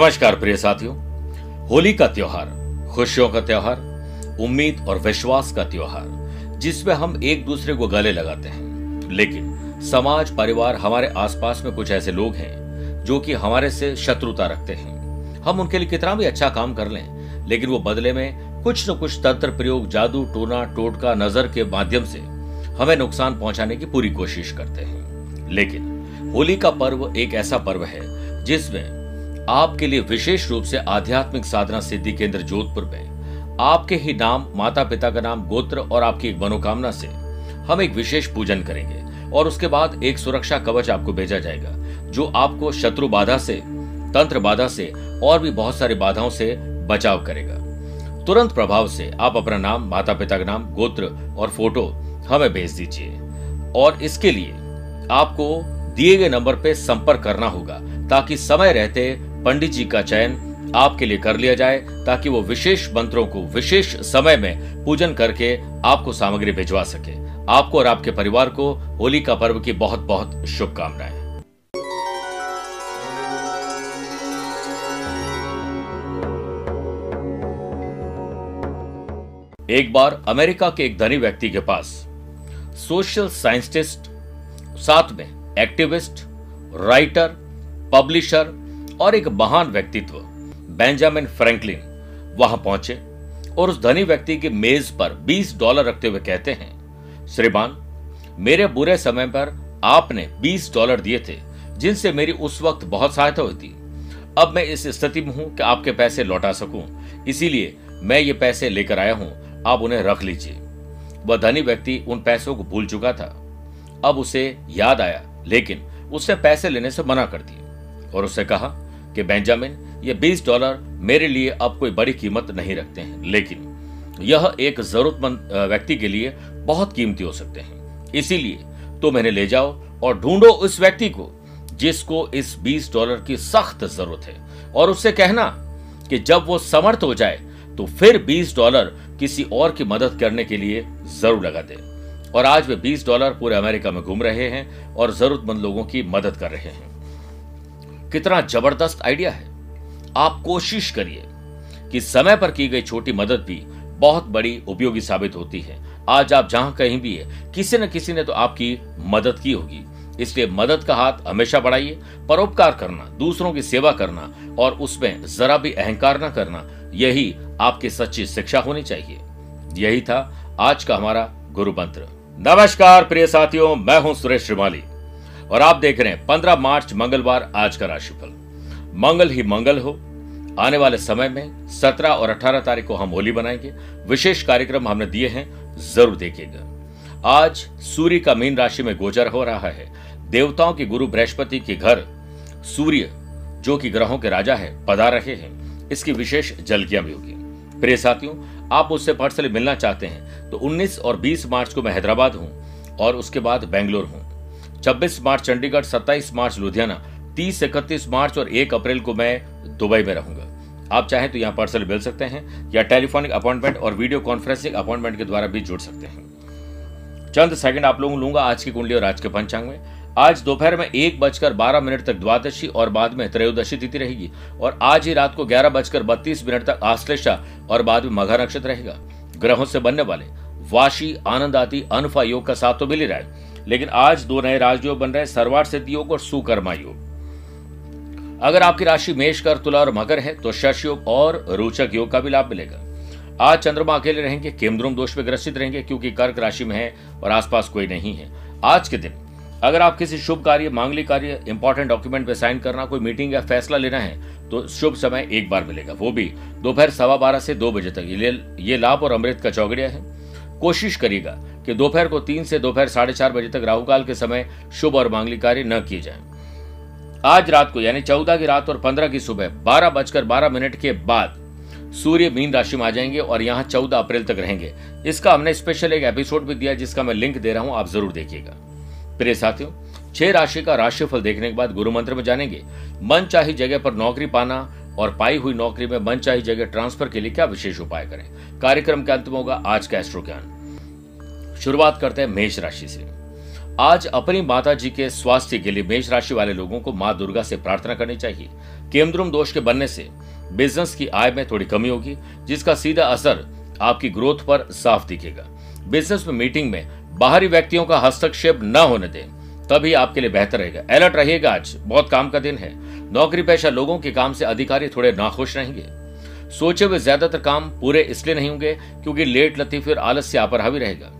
नमस्कार प्रिय साथियों। होली का त्योहार, खुशियों का त्योहार, उम्मीद और विश्वास का त्योहार, जिसमें हम एक दूसरे को गले लगाते हैं। लेकिन समाज, परिवार, हमारे आसपास में कुछ ऐसे लोग हैं, जो कि हमारे से शत्रुता रखते हैं। हम उनके लिए कितना भी अच्छा काम कर लें, लेकिन वो बदले में कुछ न कुछ तंत्र प्रयोग, जादू, टोना, टोटका, नज़र के माध्यम से हमें नुकसान पहुँचाने की पूरी कोशिश करते हैं। लेकिन होली का पर्व एक ऐसा पर्व है, जिसमें आपके लिए विशेष रूप से आध्यात्मिक साधना सिद्धि केंद्र जोधपुर में। आपके ही नाम माता पिता का नाम, गोत्र और आपकी एक मनोकामना से हम एक विशेष पूजन करेंगे और उसके बाद एक सुरक्षा कवच आपको भेजा जाएगा, जो आपको शत्रु बाधा से, तंत्र बाधा से और भी बहुत सारी बाधाओं से बचाव करेगा। तुरंत प्रभाव से आप अपना नाम माता पिता का नाम, गोत्र और फ़ोटो हमें भेज दीजिए। और इसके लिए आपको दिए गए नंबर पर संपर्क करना होगा, ताकि समय रहते पंडित जी का चयन आपके लिए कर लिया जाए ताकि वो विशेष मंत्रों को विशेष समय में पूजन करके आपको सामग्री भिजवा सके। आपको और आपके परिवार को होली का पर्व की बहुत बहुत शुभकामनाएँ। एक बार अमेरिका के एक धनी व्यक्ति के पास सोशल साइंटिस्ट, साथ में एक्टिविस्ट, राइटर, पब्लिशर और एक महान व्यक्तित्व, बेंजामिन फ्रैंकलिन, वहाँ पहुँचे और उस धनी व्यक्ति की मेज पर 20 डॉलर रखते हुए कहते हैं, श्रीमान, मेरे बुरे समय पर आपने 20 डॉलर दिए थे, जिनसे मेरी उस वक्त बहुत सहायता हुई थी। अब मैं इस स्थिति में हूँ कि आपके पैसे लौटा सकूँ, इसीलिए मैं ये पैसे लेकर आया हूँ, आप उन्हें रख लीजिए। वह धनी व्यक्ति उन पैसों को भूल चुका था। अब उसे याद आया, लेकिन उसने पैसे लेने से मना कर दिया और उससे कहा कि बेंजामिन, ये 20 डॉलर मेरे लिए अब कोई बड़ी कीमत नहीं रखते हैं, लेकिन यह एक जरूरतमंद व्यक्ति के लिए बहुत कीमती हो सकते हैं। इसीलिए तो मैंने ले जाओ और ढूंढो उस व्यक्ति को जिसको इस 20 डॉलर की सख्त ज़रूरत है। और उससे कहना कि जब वो समर्थ हो जाए तो फिर 20 डॉलर किसी और की मदद करने के लिए ज़रूर लगा दे। और आज वे 20 डॉलर पूरे अमेरिका में घूम रहे हैं और जरूरतमंद लोगों की मदद कर रहे हैं। कितना ज़बरदस्त आइडिया है। आप कोशिश करिए कि समय पर की गई छोटी मदद भी बहुत बड़ी उपयोगी साबित होती है। आज आप जहाँ कहीं भी है, किसी न किसी ने तो आपकी मदद की होगी। इसलिए मदद का हाथ हमेशा बढ़ाइए, परोपकार करना, दूसरों की सेवा करना और उसमें जरा भी अहंकार न करना, यही आपकी सच्ची शिक्षा होनी चाहिए। यही था आज का हमारा गुरु मंत्र नमस्कार, प्रिय साथियों, मैं हूँ सुरेश श्रीमाली। और आप देख रहे हैं पंद्रह मार्च, मंगलवार, आज का राशिफल। मंगल ही मंगल हो। आने वाले समय में सत्रह और अठारह तारीख को हम होली बनाएँगे विशेष कार्यक्रम हमने दिए हैं, ज़रूर देखिएगा। आज सूर्य का मीन राशि में गोचर हो रहा है। देवताओं के गुरु बृहस्पति के घर सूर्य, जो कि ग्रहों के राजा है, पधार रहे हैं। इसकी विशेष जलकियाँ भी होगी। प्रिय साथियों, आप मुझसे पर्सनली मिलना चाहते हैं तो 19 और 20 मार्च को मैं हैदराबाद हूँ और उसके बाद बेंगलोर हूँ। 26 मार्च, चंडीगढ़ 27 मार्च, लुधियाना 30 इकतीस मार्च और 1 अप्रैल को मैं दुबई में रहूँगा। आप चाहें तो यहाँ पर्सल मिल सकते हैं या टेलीफोनिक अपॉइंटमेंट और वीडियो कॉन्फ्रेंसिंग अपॉइंटमेंट के द्वारा भी जुड़ सकते हैं। चंद सेकंड आप लोगों लूँगा आज की कुंडली और आज के पंचांग में। आज दोपहर में एक बजकर बारह मिनट तक द्वादशी और बाद में त्रयोदशी तिथि रहेगी और आज ही रात को ग्यारह बजकर बत्तीस मिनट तक आश्लेषा और बाद में मघा नक्षत्र रहेगा। ग्रहों से बनने वाले वाशी, आनंद आती अनफा योग का साथ तो मिल ही रहा है। लेकिन आज दो नए राजयोग बन रहे सर्वार सिद्धि योग और सुकर्मा योग अगर आपकी राशि मेष कर, तुला और मकर है तो शश योग और रोचक योग का भी लाभ मिलेगा। आज चंद्रमा अकेले रहेंगे केमद्रुम दोष में ग्रसित रहेंगे, क्योंकि कर्क राशि में है और आसपास कोई नहीं है। आज के दिन, अगर आप किसी शुभ कार्य, मांगलिक कार्य इंपॉर्टेंट डॉक्यूमेंट पे साइन करना, कोई मीटिंग या फैसला लेना है तो शुभ समय एक बार मिलेगा। वो भी दोपहर सवा बारह से दो बजे तक। ये लाभ और अमृत का चौगड़िया है। कोशिश करिएगा कि दोपहर को तीन से दोपहर साढ़े चार बजे तक राहुकाल के समय शुभ और मांगलिक कार्य न किए जाए। आज रात को, यानी चौदह की रात और पंद्रह की सुबह, बारह बजकर बारह मिनट के बाद सूर्य मीन राशि में आ जाएँगे और यहाँ चौदह अप्रैल तक रहेंगे। इसका हमने स्पेशल एक एपिसोड भी दिया, जिसका मैं लिंक दे रहा हूँ, आप ज़रूर देखिएगा। प्रिय साथियों, छह राशि का राशिफल देखने के बाद गुरु मंत्र में जानेंगे। मन चाही जगह पर नौकरी पाना और पाई हुई नौकरी में मन चाही जगह ट्रांसफ़र के लिए क्या विशेष उपाय करें? कार्यक्रम के अंत में होगा आज का एस्ट्रो ज्ञान शुरुआत करते हैं मेष राशि से। आज अपनी माता जी के स्वास्थ्य के लिए मेष राशि वाले लोगों को माँ दुर्गा से प्रार्थना करनी चाहिए। केमद्रुम दोष के बनने से बिज़नेस की आय में थोड़ी कमी होगी, जिसका सीधा असर आपकी ग्रोथ पर साफ़ दिखेगा। बिज़नेस में मीटिंग में बाहरी व्यक्तियों का हस्तक्षेप न होने दें, तभी आपके लिए बेहतर रहेगा। अलर्ट रहिएगा, आज बहुत काम का दिन है। नौकरी पेशा लोगों के काम से अधिकारी थोड़े नाखुश रहेंगे। सोचे हुए ज़्यादातर काम पूरे इसलिए नहीं होंगे, क्योंकि लेट लतीफ और आलस्य आप हावी रहेगा।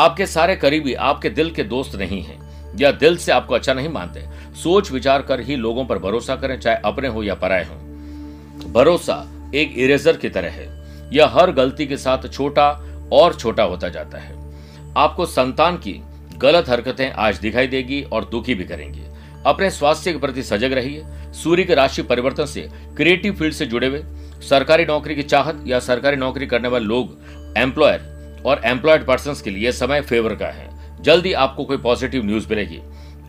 आपके सारे करीबी आपके दिल के दोस्त नहीं हैं, या दिल से आपको अच्छा नहीं मानते। सोच विचार कर ही लोगों पर भरोसा करें, चाहे अपने हो या पराए हो। भरोसा एक इरेजर की तरह है यह हर गलती के साथ छोटा और छोटा होता जाता है। आपको संतान की गलत हरकतें आज दिखाई देगी और दुखी भी करेंगी। अपने स्वास्थ्य के प्रति सजग रहिए। सूर्य के राशि परिवर्तन से क्रिएटिव फ़ील्ड से जुड़े हुए। सरकारी नौकरी की चाहत या सरकारी नौकरी करने वाले लोग एम्प्लॉयर और एम्प्लॉयड पर्सन के लिए समय फेवर का है। जल्दी आपको कोई पॉजिटिव न्यूज़ मिलेगी।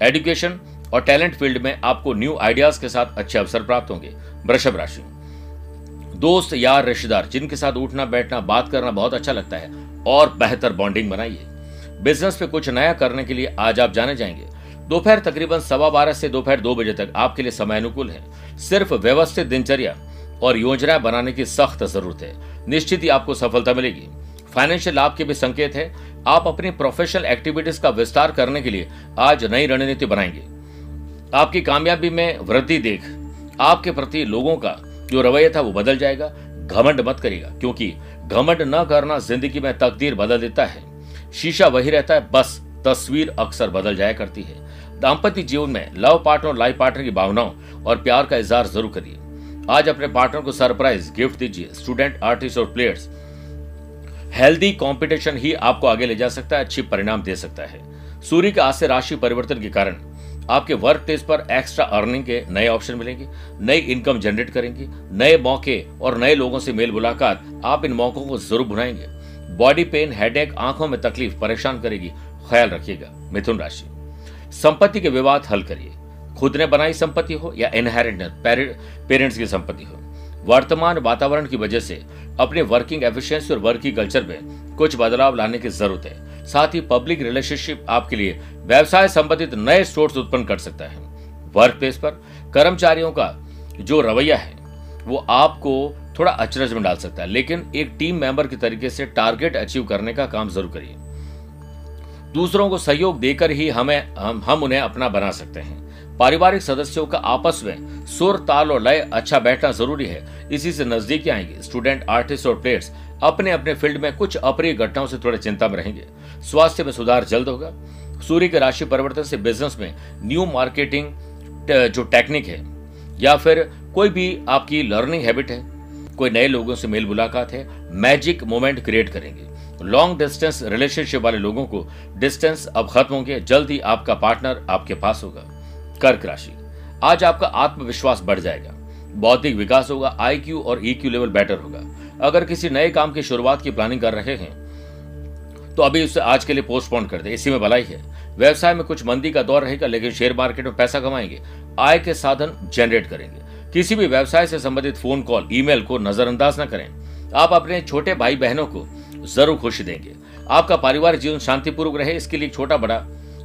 एडुकेशन और टैलेंट फ़ील्ड में आपको न्यू आइडियाज़ के साथ अच्छे अवसर प्राप्त होंगे। वृषभ राशि। दोस्त यार रिश्तेदार, जिनके साथ उठना, बैठना, बात करना बहुत अच्छा लगता है, और बेहतर बॉन्डिंग बनाइए। बिज़नेस पे कुछ नया करने के लिए आज आप जाने जाएँगे। दोपहर तकरीबन सवा बारह से दोपहर दो बजे तक आपके लिए समय अनुकूल है। सिर्फ़ व्यवस्थित दिनचर्या और योजना बनाने की सख्त ज़रूरत है। निश्चित ही आपको सफलता मिलेगी। फाइनेंशियल लाभ के भी संकेत है। आप अपनी प्रोफेशनल एक्टिविटीज़ का विस्तार करने के लिए आज नई रणनीति बनाएँगे। आपकी कामयाबी में वृद्धि देख, आपके प्रति लोगों का जो रवैया था वो बदल जाएगा। घमंड मत करेगा क्योंकि घमंड न करना ज़िंदगी में तकदीर बदल देता है। शीशा वही रहता है, बस तस्वीर अक्सर बदल जाया करती है। दाम्पत्य जीवन में लव पार्टनर और लाइफ पार्टनर की भावनाओं और प्यार का इजहार ज़रूर करिए। आज अपने पार्टनर को सरप्राइज़ गिफ्ट दीजिए। स्टूडेंट, आर्टिस्ट और प्लेयर्स हेल्दी कंपटीशन ही आपको आगे ले जा सकता है, अच्छी परिणाम दे सकता है। सूर्य के आज से राशि परिवर्तन के कारण आपके वर्क प्लेस पर एक्स्ट्रा अर्निंग के नए ऑप्शन मिलेंगे, नई इनकम जनरेट करेंगे, नए मौके और नए लोगों से मेल मुलाकात आप इन मौकों को ज़रूर बुलाएँगे बॉडी पेन हेडेक आँखों में तकलीफ़ परेशान करेगी। ख्याल रखिएगा, मिथुन राशि। संपत्ति के विवाद हल करिए। खुद ने बनाई संपत्ति हो या इनहेरिटेंस पेरेंट्स की संपत्ति हो। वर्तमान वातावरण की वजह से अपने वर्किंग एफिशिएंसी और वर्किंग कल्चर में कुछ बदलाव लाने की ज़रूरत है। साथ ही पब्लिक रिलेशनशिप आपके लिए व्यवसाय संबंधित नए सोर्स उत्पन्न कर सकता है। वर्क प्लेस पर कर्मचारियों का जो रवैया है वो आपको थोड़ा अचरज में डाल सकता है लेकिन एक टीम मेंबर के तरीके से टारगेट अचीव करने का काम ज़रूर करिए। दूसरों को सहयोग देकर ही हमें हम, हम उन्हें अपना बना सकते हैं। पारिवारिक सदस्यों का आपस में सुर, ताल और लय अच्छा बैठना ज़रूरी है। इसी से नजदीकी आएँगे स्टूडेंट, आर्टिस्ट और प्लेयर्स अपने अपने फ़ील्ड में कुछ अप्रिय घटनाओं से थोड़े चिंता में रहेंगे। स्वास्थ्य में सुधार जल्द होगा। सूर्य के राशि परिवर्तन से बिज़नेस में न्यू मार्केटिंग जो टेक्निक है, या फिर कोई भी आपकी लर्निंग हैबिट है, कोई नए लोगों से मेल मुलाकात है मैजिक मोमेंट क्रिएट करेंगे। लॉन्ग डिस्टेंस रिलेशनशिप वाले लोगों को डिस्टेंस अब खत्म होंगे, जल्द ही आपका पार्टनर आपके पास होगा। कर्क राशि। आज आपका आत्मविश्वास बढ़ जाएगा। बौद्धिक विकास होगा आईक्यू और ईक्यू लेवल बेटर होगा। अगर किसी नए काम की शुरुआत की प्लानिंग कर रहे हैं तो अभी उसे आज के लिए पोस्टपोन कर दे। इसी में भलाई है। व्यवसाय में कुछ मंदी का दौर रहेगा, लेकिन शेयर मार्केट में पैसा कमाएँगे। आय के साधन जनरेट करेंगे। किसी भी व्यवसाय से संबंधित फ़ोन कॉल ईमेल को नजरअंदाज न करें। आप अपने छोटे भाई बहनों को ज़रूर खुशी देंगे। आपका पारिवारिक जीवन शांतिपूर्वक रहे, इसके लिए छोटा बड़ा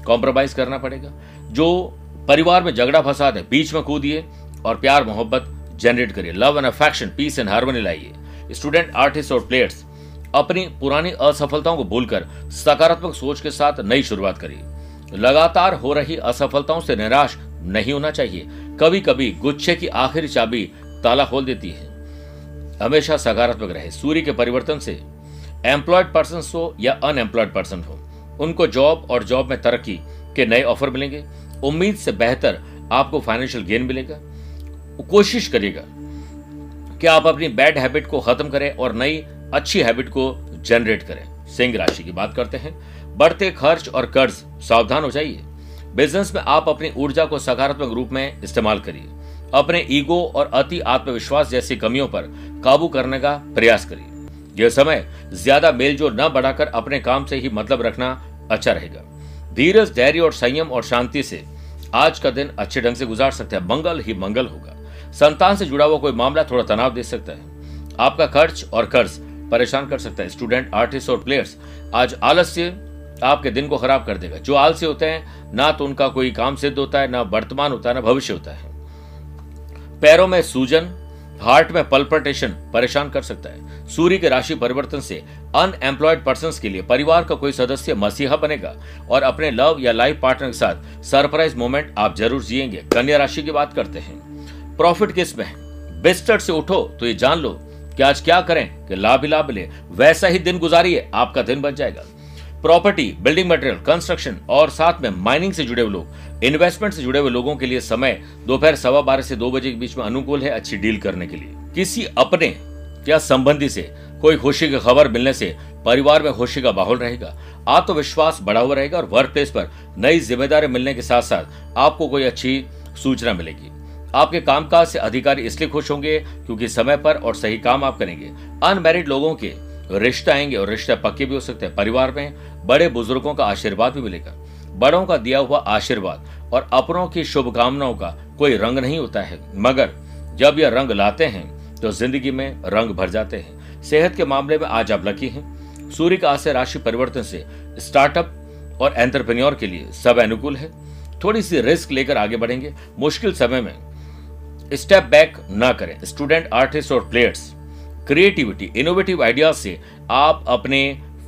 कॉम्प्रोमाइज करना पड़ेगा। जो परिवार में झगड़ा फसाद है, बीच में कूदिए और प्यार, मोहब्बत जनरेट करिए। Love and affection peace and harmony लाइए। स्टूडेंट आर्टिस्ट और प्लेयर्स अपनी पुरानी असफलताओं को भूलकर सकारात्मक सोच के साथ नई शुरुआत करिए। लगातार हो रही असफलताओं से निराश नहीं होना चाहिए। कभी कभी गुच्छे की आखिरी चाबी ताला खोल देती है। हमेशा सकारात्मक रहे। सूर्य के परिवर्तन से एम्प्लॉयड पर्सन हो या अनएम्प्लॉयड पर्सन हो, उनको जॉब और जॉब में तरक्की के नए ऑफ़र मिलेंगे। उम्मीद से बेहतर आपको फाइनेंशियल गेन मिलेगा। कोशिश करिएगा कि आप अपनी बैड हैबिट को खत्म करें और नई अच्छी हैबिट को जनरेट करें। सिंह राशि की बात करते हैं। बढ़ते खर्च और कर्ज, सावधान हो जाइए। बिज़नेस में आप अपनी ऊर्जा को सकारात्मक रूप में इस्तेमाल करिए। अपने ईगो और अति आत्मविश्वास जैसी कमियों पर काबू करने का प्रयास करिए। यह समय ज़्यादा मेलजोल न बढ़ाकर अपने काम से ही मतलब रखना अच्छा रहेगा। धीरज, धैर्य और संयम और शांति से आज का दिन अच्छे ढंग से गुजार सकते हैं। मंगल ही मंगल होगा। संतान से जुड़ा हुआ कोई मामला थोड़ा तनाव दे सकता है। आपका खर्च और कर्ज परेशान कर सकता है। स्टूडेंट, आर्टिस्ट और प्लेयर्स आज आलस्य आपके दिन को खराब कर देगा। जो आलसी होते हैं, ना तो उनका कोई काम सिद्ध होता है, ना वर्तमान होता है, ना भविष्य होता है। पैरों में सूजन हार्ट में पल्पटेशन परेशान कर सकता है। सूर्य के राशि परिवर्तन से अनएम्प्लॉयड पर्सन के लिए परिवार का कोई सदस्य मसीहा बनेगा और अपने लव या लाइफ पार्टनर के साथ सरप्राइज़ मोमेंट आप ज़रूर जिएँगे। कन्या राशि की बात करते हैं। प्रॉफिट किसमें है? बिस्तर से उठो तो ये जान लो कि आज क्या करें कि लाभ ही लाभ ले। वैसा ही दिन गुजारिए, आपका दिन बन जाएगा। प्रॉपर्टी, बिल्डिंग मटेरियल, कंस्ट्रक्शन और साथ में माइनिंग से जुड़े हुए लोग। इन्वेस्टमेंट से जुड़े हुए लोगों के लिए समय दोपहर सवा बारह से दो बजे के बीच में अनुकूल है अच्छी डील करने के लिए। किसी अपने या संबंधी से कोई खुशी की खबर मिलने से परिवार में खुशी का माहौल रहेगा, आत्मविश्वास बढ़ा हुआ रहेगा और वर्क प्लेस पर नई ज़िम्मेदारी मिलने के साथ साथ आपको कोई अच्छी सूचना मिलेगी। आपके कामकाज से अधिकारी इसलिए खुश होंगे क्योंकि समय पर और सही काम आप करेंगे। अनमेरिड लोगों के रिश्ते आएँगे और रिश्ते पक्के भी हो सकते हैं। परिवार में बड़े बुज़ुर्गों का आशीर्वाद भी मिलेगा। बड़ों का दिया हुआ आशीर्वाद और अपनों की शुभकामनाओं का कोई रंग नहीं होता है। मगर जब यह रंग लाते हैं तो ज़िंदगी में रंग भर जाते हैं। सेहत के मामले में आज आप लकी हैं। सूर्य का आशय राशि परिवर्तन से स्टार्टअप और एंटरप्रेन्योर के लिए सब अनुकूल है। थोड़ी सी रिस्क लेकर आगे बढ़ेंगे। मुश्किल समय में स्टेप बैक ना करें। स्टूडेंट, आर्टिस्ट और प्लेयर्स क्रिएटिविटी इनोवेटिव आइडियाज़ से आप अपने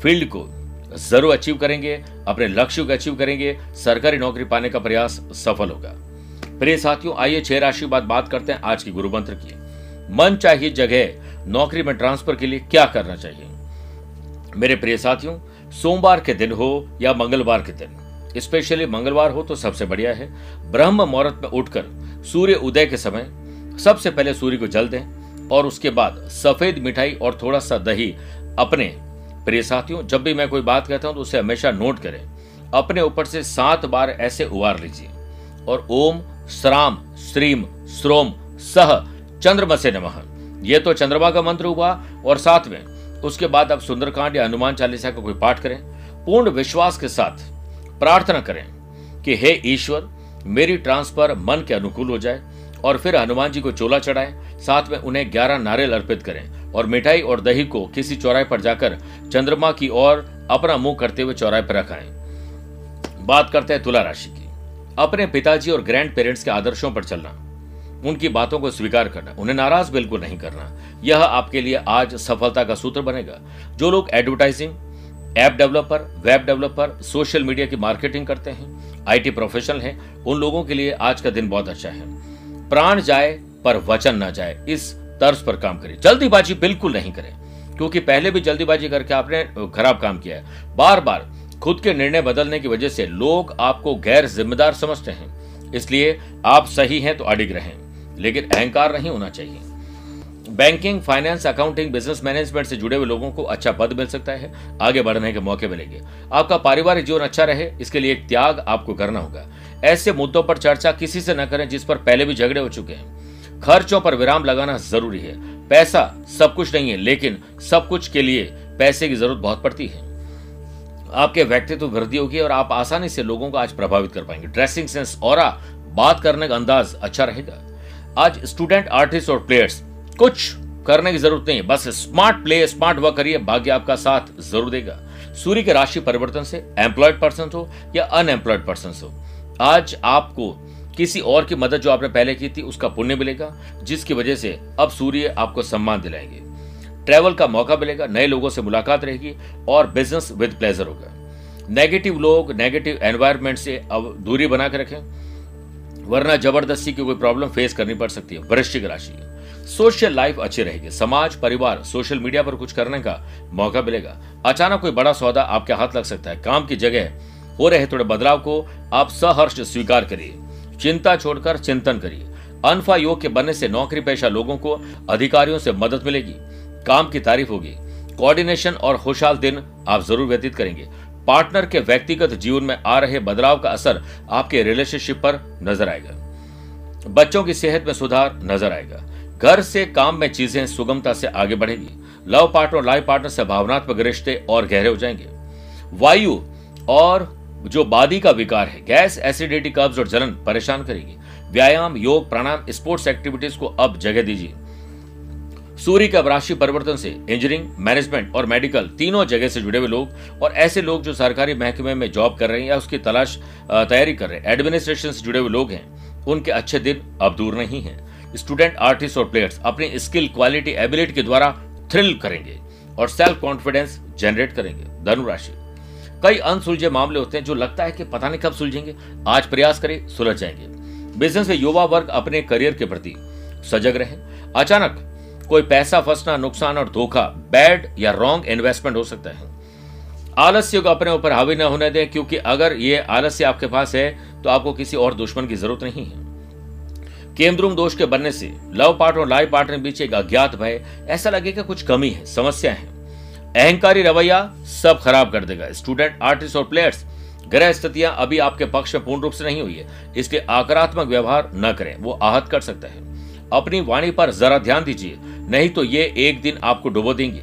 फ़ील्ड को ज़रूर अचीव करेंगे, अपने लक्ष्य को अचीव करेंगे, सरकारी नौकरी पाने का प्रयास सफल होगा। प्रिय साथियों, आइए छह राशि बाद बात करते हैं आज की गुरु मंत्र की। मन चाहिए जगह, नौकरी में ट्रांसफ़र के लिए क्या करना चाहिए? मेरे प्रिय साथियों, सोमवार के दिन हो या मंगलवार के दिन? स्पेशली मंगलवार हो तो सबसे बढ़िया है। ब्रह्म मुहूर्त में उठकर सूर्य उदय के समय सबसे पहले सूर्य को जल दें। और उसके बाद सफ़ेद मिठाई और थोड़ा सा दही। अपने प्रिय साथियों, जब भी मैं कोई बात कहता हूँ तो उसे हमेशा नोट करें। अपने ऊपर से सात बार ऐसे उबार लीजिए। और ओम, श्राम, श्रीम, श्रोम, सह चंद्रमा से नमः। ये तो चंद्रमा का मंत्र हुआ। और साथ में उसके बाद आप सुंदरकांड या हनुमान चालीसा का कोई पाठ करें। पूर्ण विश्वास के साथ प्रार्थना करें कि, हे ईश्वर, मेरी ट्रांसफ़र मन के अनुकूल हो जाए। और फिर हनुमान जी को चोला चढ़ाएँ, साथ में उन्हें ग्यारह नारियल अर्पित करें और मिठाई और दही को किसी चौराहे पर जाकर चंद्रमा की ओर अपना मुँह करते हुए चौराहे पर रखाएँ बात करते हैं तुला राशि की। अपने पिताजी और ग्रैंड पेरेंट्स के आदर्शों पर चलना, उनकी बातों को स्वीकार करना, उन्हें नाराज़ बिल्कुल नहीं करना, यह आपके लिए आज सफलता का सूत्र बनेगा। जो लोग advertising, app developer, web developer, social media की मार्केटिंग करते हैं, आईटी प्रोफेशनल हैं, उन लोगों के लिए आज का दिन बहुत अच्छा है। प्राण जाए, पर वचन ना जाए। इस तर्ज पर काम करें जल्दीबाजी बिल्कुल नहीं करें, क्योंकि पहले भी जल्दीबाजी करके आपने खराब काम किया है। बार बार खुद के निर्णय बदलने की वजह से लोग आपको गैर जिम्मेदार समझते हैं। इसलिए आप सही हैं तो अडिग रहें, लेकिन अहंकार नहीं होना चाहिए। Banking, finance, accounting, business management से जुड़े हुए लोगों को अच्छा पद मिल सकता है। आगे बढ़ने के मौके मिलेंगे। आपका पारिवारिक जीवन अच्छा रहे, इसके लिए एक त्याग आपको करना होगा। ऐसे मुद्दों पर चर्चा किसी से न करें जिस पर पहले भी झगड़े हो चुके हैं। खर्चों पर विराम लगाना ज़रूरी है। पैसा सब कुछ नहीं है, लेकिन सब कुछ के लिए पैसे की ज़रूरत बहुत पड़ती है। आपके व्यक्तित्व वृद्धि होगी और आप आसानी से लोगों को आज प्रभावित कर पाएँगे। ड्रेसिंग सेंस और बात करने का अंदाज अच्छा रहेगा। आज स्टूडेंट, आर्टिस्ट और प्लेयर्स, कुछ करने की ज़रूरत नहीं बस स्मार्ट प्ले, स्मार्ट वर्क करिए, भाग्य आपका साथ ज़रूर देगा। सूर्य के राशि परिवर्तन से एम्प्लॉयड पर्सन हो या अनएम्प्लॉयड पर्सन हो। आज आपको किसी और की मदद जो आपने पहले की थी, उसका पुण्य मिलेगा, जिसकी वजह से अब सूर्य आपको सम्मान दिलाएँगे। ट्रैवल का मौका मिलेगा, नए लोगों से मुलाकात रहेगी और बिज़नेस विद प्लेजर होगा। नेगेटिव लोग नेगेटिव एनवायरमेंट से अब दूरी बना रखें, वरना ज़बरदस्ती की कोई प्रॉब्लम फेस करनी पड़ सकती है, वृश्चिक राशि सोशल लाइफ अच्छी रहेगी। समाज, परिवार सोशल मीडिया पर कुछ करने का मौका मिलेगा। अचानक कोई बड़ा सौदा आपके हाथ लग सकता है। काम की जगह हो रहे थोड़े बदलाव को आप सहर्ष स्वीकार करिए, चिंता छोड़कर चिंतन करिए। अनफा योग के बनने से नौकरी पेशा लोगों को अधिकारियों से मदद मिलेगी। काम की तारीफ़ होगी। कोऑर्डिनेशन और खुशहाल दिन आप ज़रूर व्यतीत करेंगे। पार्टनर के व्यक्तिगत जीवन में आ रहे बदलाव का असर आपके रिलेशनशिप पर नज़र आएगा। बच्चों की सेहत में सुधार नज़र आएगा। घर से काम में चीज़ें सुगमता से आगे बढ़ेगी। लव पार्टनर लाइफ पार्टनर से भावनात्मक रिश्ते और गहरे हो जाएँगे। वायु और जो बादी का विकार है, गैस एसिडिटी कब्ज और जलन परेशान करेगी। व्यायाम, योग, प्राणायाम स्पोर्ट्स एक्टिविटीज़ को अब जगह दीजिए। सूर्य का राशि परिवर्तन से इंजीनियरिंग मैनेजमेंट और मेडिकल तीनों जगह से जुड़े हुए लोग और ऐसे लोग जो सरकारी महकमे में जॉब कर रहे हैं या उसकी तलाश तैयारी कर रहे हैं एडमिनिस्ट्रेशन से जुड़े हुए लोग हैं, उनके अच्छे दिन अब दूर नहीं है। स्टूडेंट आर्टिस्ट और प्लेयर्स अपनी स्किल क्वालिटी एबिलिटी के द्वारा थ्रिल करेंगे और सेल्फ कॉन्फिडेंस जनरेट करेंगे धनुराशि कई अनसुलझे मामले होते हैं जो लगता है कि पता नहीं कब सुलझेंगे। आज प्रयास करें, सुलझ जाएँगे। बिज़नेस में युवा वर्ग अपने करियर के प्रति सजग रहे। अचानक कोई पैसा फंसना, नुकसान और धोखा बैड या रॉन्ग इन्वेस्टमेंट हो सकता है। आलस्य को अपने ऊपर हावी न होने दें, क्योंकि अगर ये आलस्य आपके पास है तो आपको किसी और दुश्मन की ज़रूरत नहीं है। केमद्रुम दोष के बनने से लव पार्टनर और लाइफ पार्टनर के बीच एक अज्ञात भय। ऐसा लगेगा कुछ कमी है, समस्या है। अहंकारी रवैया सब खराब कर देगा। स्टूडेंट, आर्टिस्ट और प्लेयर्स ग्रह स्थितियाँ अभी आपके पक्ष में पूर्ण रूप से नहीं हुई है। इसलिए आक्रात्मक व्यवहार न करें, वो आहत कर सकता है। अपनी वाणी पर जरा ध्यान दीजिए, नहीं तो ये एक दिन आपको डुबो देंगे।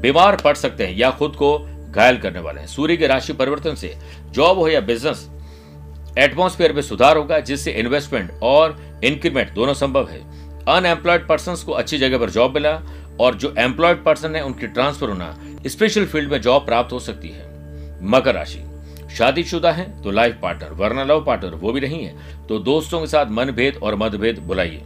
बीमार पड़ सकते हैं या खुद को घायल करने वाले हैं। सूर्य के राशि परिवर्तन से जॉब हो या बिज़नेस, एटमोस्फेयर में सुधार होगा, जिससे इन्वेस्टमेंट और इंक्रीमेंट दोनों संभव है। अनएम्प्लॉयड पर्सन को अच्छी जगह पर जॉब मिला और जो एम्प्लॉयड पर्सन है, उनकी ट्रांसफ़र होना स्पेशल फ़ील्ड में जॉब प्राप्त हो सकती है। मकर राशि। शादीशुदा है तो लाइफ पार्टनर वरना लव पार्टनर वो भी नहीं है। तो दोस्तों के साथ मनभेद और मतभेद बुलाइए।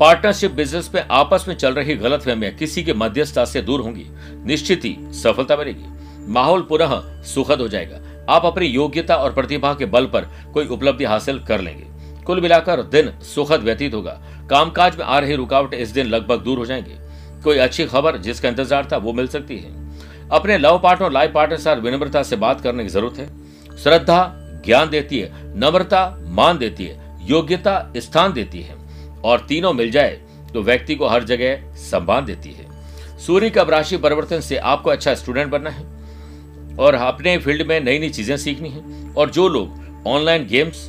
पार्टनरशिप बिज़नेस में आपस में चल रही गलत किसी के मध्यस्थता से दूर होंगी। निश्चित ही सफलता मिलेगी। माहौल पुनः सुखद हो जाएगा। आप अपनी योग्यता और प्रतिभा के बल पर कोई उपलब्धि हासिल कर लेंगे। कुल मिलाकर दिन सुखद व्यतीत होगा। कामकाज में आ रही रुकावट इस दिन लगभग दूर हो जाएँगे। कोई अच्छी खबर जिसका इंतज़ार था वो मिल सकती है। अपने लव पार्टनर लाइफ पार्टनर साथ विनम्रता से बात करने की ज़रूरत है। श्रद्धा ज्ञान देती है, नम्रता मान देती है, योग्यता स्थान देती है और तीनों मिल जाए तो व्यक्ति को हर जगह सम्मान देती है। सूर्य का राशि परिवर्तन से आपको अच्छा स्टूडेंट बनना है और अपने फ़ील्ड में नई नई चीज़ें सीखनी है और जो लोग ऑनलाइन गेम्स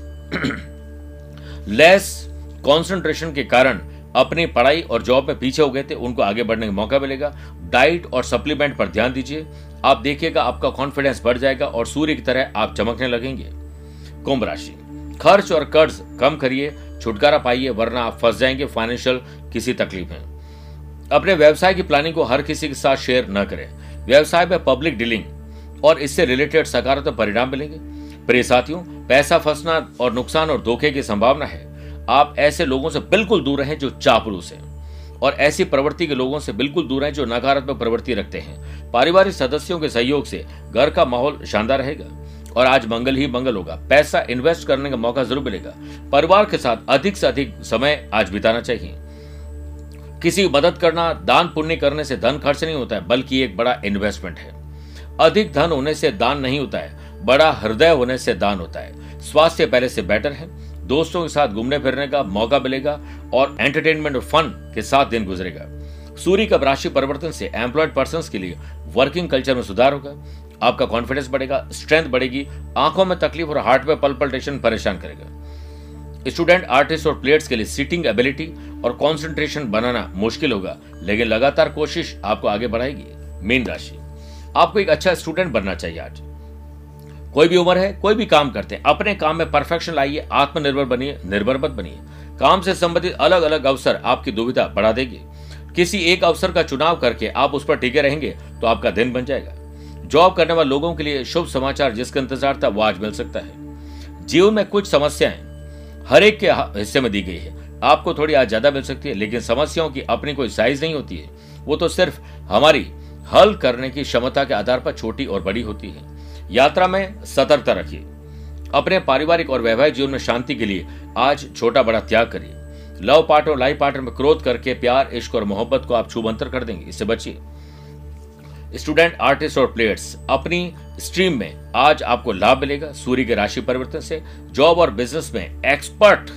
लेस कंसंट्रेशन के कारण अपनी पढ़ाई और जॉब में पीछे हो गए थे, उनको आगे बढ़ने का मौका मिलेगा। डाइट और सप्लीमेंट पर ध्यान दीजिए। आप देखिएगा, आपका कॉन्फिडेंस बढ़ जाएगा और सूर्य की तरह आप चमकने लगेंगे। कुंभ राशि। खर्च और कर्ज कम करिए, छुटकारा पाइए, वरना आप फंस जाएँगे फाइनेंशियल किसी तकलीफ़ में। अपने व्यवसाय की प्लानिंग को हर किसी के साथ शेयर न करें। व्यवसाय में पब्लिक डीलिंग और इससे रिलेटेड सकारात्मक परिणाम मिलेंगे। प्रिय साथियों, पैसा फंसना और नुकसान और धोखे की संभावना है। आप ऐसे लोगों से बिल्कुल दूर रहें जो चापलूस हैं और ऐसी प्रवृत्ति के लोगों से बिल्कुल दूर रहें जो नकारात्मक प्रवृत्ति रखते हैं। पारिवारिक सदस्यों के सहयोग से घर का माहौल शानदार रहेगा और आज मंगल ही मंगल होगा। पैसा इन्वेस्ट करने का मौका ज़रूर मिलेगा। परिवार के साथ अधिक से अधिक समय आज बिताना चाहिए। किसी मदद करना, दान पुण्य करने से धन खर्च नहीं होता है, बल्कि एक बड़ा इन्वेस्टमेंट है। अधिक धन होने से दान नहीं होता है। बड़ा हृदय होने से दान होता है। स्वास्थ्य पहले से बेटर है। दोस्तों के साथ घूमने फिरने का मौका मिलेगा और एंटरटेनमेंट और फन के साथ दिन गुजरेगा। सूर्य का राशि परिवर्तन से एम्प्लॉयड पर्सन के लिए वर्किंग कल्चर में सुधार होगा। आपका कॉन्फिडेंस बढ़ेगा स्ट्रेंथ बढ़ेगी, आँखों में तकलीफ़ और हार्ट में पल्पल्टेशन परेशान करेगा। स्टूडेंट आर्टिस्ट और प्लेयर्स के लिए सीटिंग एबिलिटी और कॉन्सेंट्रेशन बनाना मुश्किल होगा, लेकिन लगातार कोशिश आपको आगे बढ़ाएगी। मीन राशि। आपको एक अच्छा स्टूडेंट बनना चाहिए आज। कोई भी उम्र है, कोई भी काम करते हैं, अपने काम में परफेक्शन लाइए, आत्मनिर्भर बनिए निर्भर मत बनिए। काम से संबंधित अलग अलग अवसर आपकी दुविधा बढ़ा देगी। किसी एक अवसर का चुनाव करके आप उस पर टिके रहेंगे तो आपका दिन बन जाएगा। जॉब करने वाले लोगों के लिए शुभ समाचार जिसका इंतज़ार था, वो आज मिल सकता है। जीवन में कुछ समस्याएँ हर एक के हिस्से में दी गई है। आपको थोड़ी आज ज़्यादा मिल सकती है, लेकिन समस्याओं की अपनी कोई साइज़ नहीं होती है। वो तो सिर्फ़ हमारी हल करने की क्षमता के आधार पर छोटी और बड़ी होती है। यात्रा में सतर्कता रखिए। अपने पारिवारिक और वैवाहिक जीवन में शांति के लिए आज छोटा बड़ा त्याग करिए। लव पार्टनर और लाइफ पार्टनर में क्रोध करके प्यार, इश्क और मोहब्बत को आप छुबंतर कर देंगे। इससे बचिए। स्टूडेंट, आर्टिस्ट और प्लेयर्स, अपनी स्ट्रीम में आज आपको लाभ मिलेगा। सूर्य के राशि परिवर्तन से जॉब और बिज़नेस में एक्सपर्ट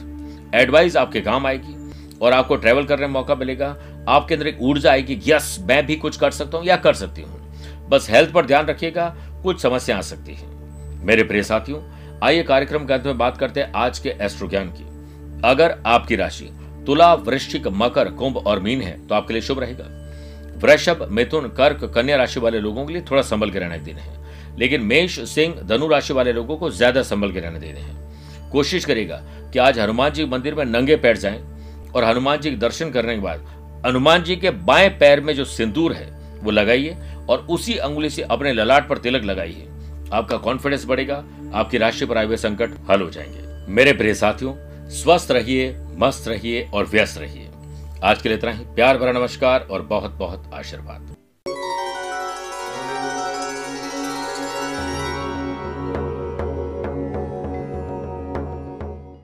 एडवाइस आपके काम आएगी और आपको ट्रेवल करने का मौका मिलेगा। आपके अंदर एक ऊर्जा आएगी। यस, मैं भी कुछ कर सकता हूँ या कर सकती हूँ। बस हेल्थ पर ध्यान रखिएगा। कुछ समस्या आ सकती है। मेरे प्रिय साथियों, आइए कार्यक्रम के अंत में बात करते हैं आज के एस्ट्रो ज्ञान की। अगर आपकी राशि तुला, वृश्चिक, मकर, कुंभ और मीन है तो आपके लिए शुभ रहेगा। वृषभ, मिथुन, कर्क, कन्या राशि वाले लोगों के लिए थोड़ा संभल के रहना दिन है। लेकिन मेष, सिंह, धनु राशि वाले लोगों को ज़्यादा संभल के रहने देने हैं। कोशिश करेगा कि आज हनुमान जी मंदिर में नंगे पैर जाएँ और हनुमान जी के दर्शन करने के बाद हनुमान जी के बाएँ पैर में जो सिंदूर है वो लगाइए और उसी अंगुली से अपने ललाट पर तिलक लगाइए। आपका कॉन्फिडेंस बढ़ेगा, आपकी राशि पर आए हुए संकट हल हो जाएँगे। मेरे प्रिय साथियों, स्वस्थ रहिए, मस्त रहिए और व्यस्त रहिए। आज के लिए इतना ही। प्यार भरा नमस्कार और बहुत बहुत आशीर्वाद।